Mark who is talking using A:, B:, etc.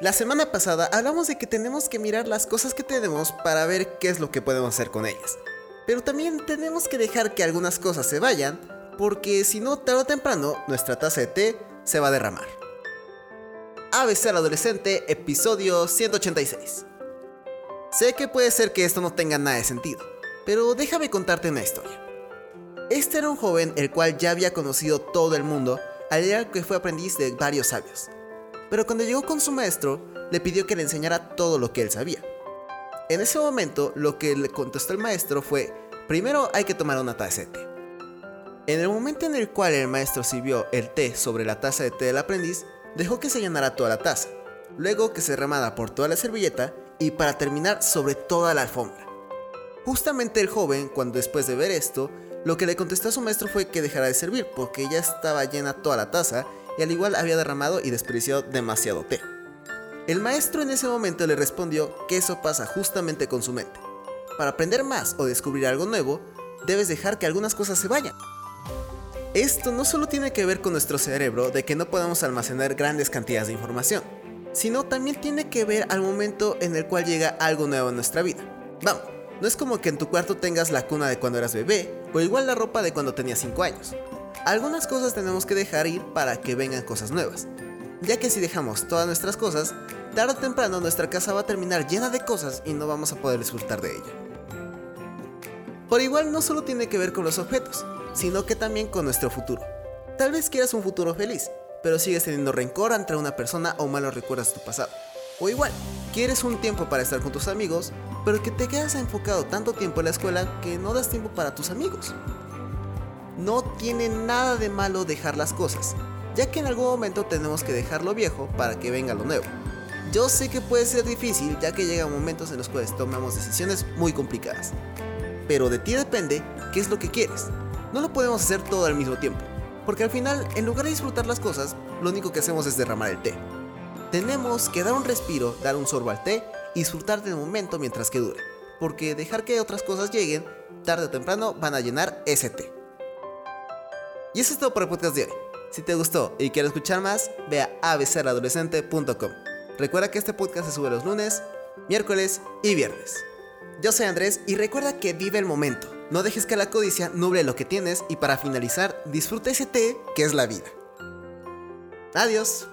A: La semana pasada hablamos de que tenemos que mirar las cosas que tenemos para ver qué es lo que podemos hacer con ellas. Pero también tenemos que dejar que algunas cosas se vayan, porque si no, tarde o temprano, nuestra taza de té se va a derramar. ABC al adolescente, episodio 186. Sé que puede ser que esto no tenga nada de sentido, pero déjame contarte una historia. Este era un joven el cual ya había conocido todo el mundo, al que fue aprendiz de varios sabios. Pero cuando llegó con su maestro, le pidió que le enseñara todo lo que él sabía. En ese momento, lo que le contestó el maestro fue, primero hay que tomar una taza de té. En el momento en el cual el maestro sirvió el té sobre la taza de té del aprendiz, dejó que se llenara toda la taza, luego que se remara por toda la servilleta y para terminar sobre toda la alfombra. Justamente el joven, cuando después de ver esto, lo que le contestó a su maestro fue que dejara de servir porque ya estaba llena toda la taza y al igual había derramado y desperdiciado demasiado té. El maestro en ese momento le respondió que eso pasa justamente con su mente. Para aprender más o descubrir algo nuevo, debes dejar que algunas cosas se vayan. Esto no solo tiene que ver con nuestro cerebro de que no podemos almacenar grandes cantidades de información, sino también tiene que ver al momento en el cual llega algo nuevo en nuestra vida. Vamos, no es como que en tu cuarto tengas la cuna de cuando eras bebé o igual la ropa de cuando tenías 5 años. Algunas cosas tenemos que dejar ir para que vengan cosas nuevas, ya que si dejamos todas nuestras cosas, tarde o temprano nuestra casa va a terminar llena de cosas y no vamos a poder disfrutar de ella. Por igual no solo tiene que ver con los objetos, sino que también con nuestro futuro. Tal vez quieras un futuro feliz, pero sigues teniendo rencor ante una persona o malos recuerdos de tu pasado. O igual, quieres un tiempo para estar con tus amigos, pero que te quedas enfocado tanto tiempo en la escuela que no das tiempo para tus amigos. No tiene nada de malo dejar las cosas, ya que en algún momento tenemos que dejar lo viejo para que venga lo nuevo. Yo sé que puede ser difícil ya que llegan momentos en los cuales tomamos decisiones muy complicadas, pero de ti depende qué es lo que quieres. No lo podemos hacer todo al mismo tiempo, porque al final, en lugar de disfrutar las cosas, lo único que hacemos es derramar el té. Tenemos que dar un respiro, dar un sorbo al té y disfrutar del momento mientras que dure, porque dejar que otras cosas lleguen, tarde o temprano van a llenar ese té. Y eso es todo por el podcast de hoy. Si te gustó y quieres escuchar más, ve a abceradolescente.com. Recuerda que este podcast se sube los lunes, miércoles y viernes. Yo soy Andrés y recuerda que vive el momento. No dejes que la codicia nuble lo que tienes y para finalizar, disfruta ese té que es la vida. Adiós.